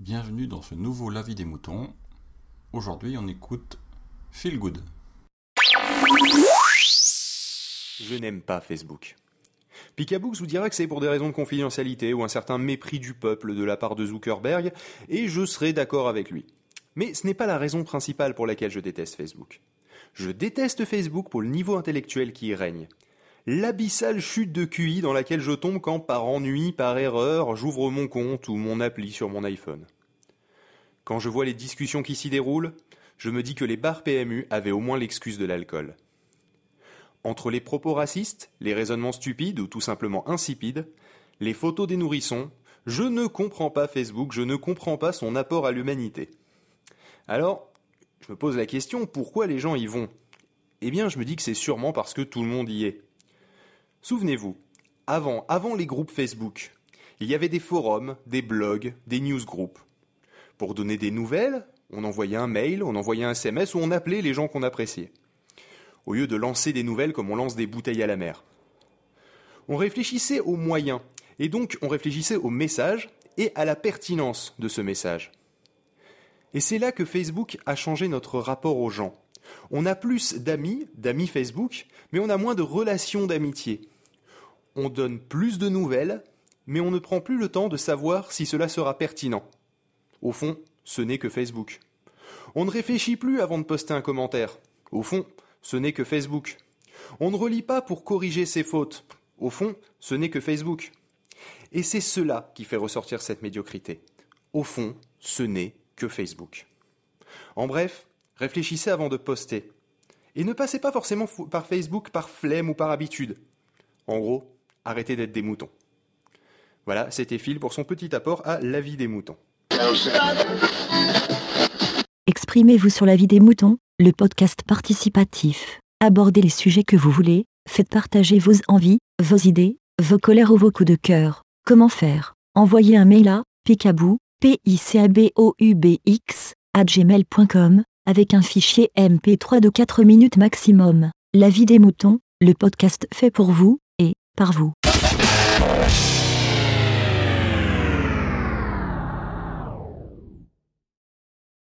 Bienvenue dans ce nouveau La vie des moutons. Aujourd'hui, on écoute Feel Good. Je n'aime pas Facebook. Picabooks vous dira que c'est pour des raisons de confidentialité ou un certain mépris du peuple de la part de Zuckerberg, et je serai d'accord avec lui. Mais ce n'est pas la raison principale pour laquelle je déteste Facebook. Je déteste Facebook pour le niveau intellectuel qui y règne. L'abyssale chute de QI dans laquelle je tombe quand, par ennui, par erreur, j'ouvre mon compte ou mon appli sur mon iPhone. Quand je vois les discussions qui s'y déroulent, je me dis que les bars PMU avaient au moins l'excuse de l'alcool. Entre les propos racistes, les raisonnements stupides ou tout simplement insipides, les photos des nourrissons, je ne comprends pas Facebook, je ne comprends pas son apport à l'humanité. Alors, je me pose la question, pourquoi les gens y vont? Eh bien, je me dis que c'est sûrement parce que tout le monde y est. Souvenez-vous, avant, avant les groupes Facebook, il y avait des forums, des blogs, des newsgroups. Pour donner des nouvelles, on envoyait un mail, on envoyait un SMS ou on appelait les gens qu'on appréciait au lieu de lancer des nouvelles comme on lance des bouteilles à la mer. On réfléchissait aux moyens, et donc on réfléchissait au message et à la pertinence de ce message. Et c'est là que Facebook a changé notre rapport aux gens. On a plus d'amis, d'amis Facebook, mais on a moins de relations d'amitié. On donne plus de nouvelles, mais on ne prend plus le temps de savoir si cela sera pertinent. Au fond, ce n'est que Facebook. On ne réfléchit plus avant de poster un commentaire. Au fond, ce n'est que Facebook. On ne relit pas pour corriger ses fautes. Au fond, ce n'est que Facebook. Et c'est cela qui fait ressortir cette médiocrité. Au fond, ce n'est que Facebook. En bref, réfléchissez avant de poster. Et ne passez pas forcément par Facebook par flemme ou par habitude. En gros, arrêtez d'être des moutons. Voilà, c'était Phil pour son petit apport à la vie des moutons. Exprimez-vous sur la vie des moutons le podcast participatif. Abordez les sujets que vous voulez, faites partager vos envies, vos idées, vos colères ou vos coups de cœur. Comment faire? Envoyez un mail à picabou, p i c gmail.com avec un fichier MP3 de 4 minutes maximum. La vie des moutons, le podcast fait pour vous par vous.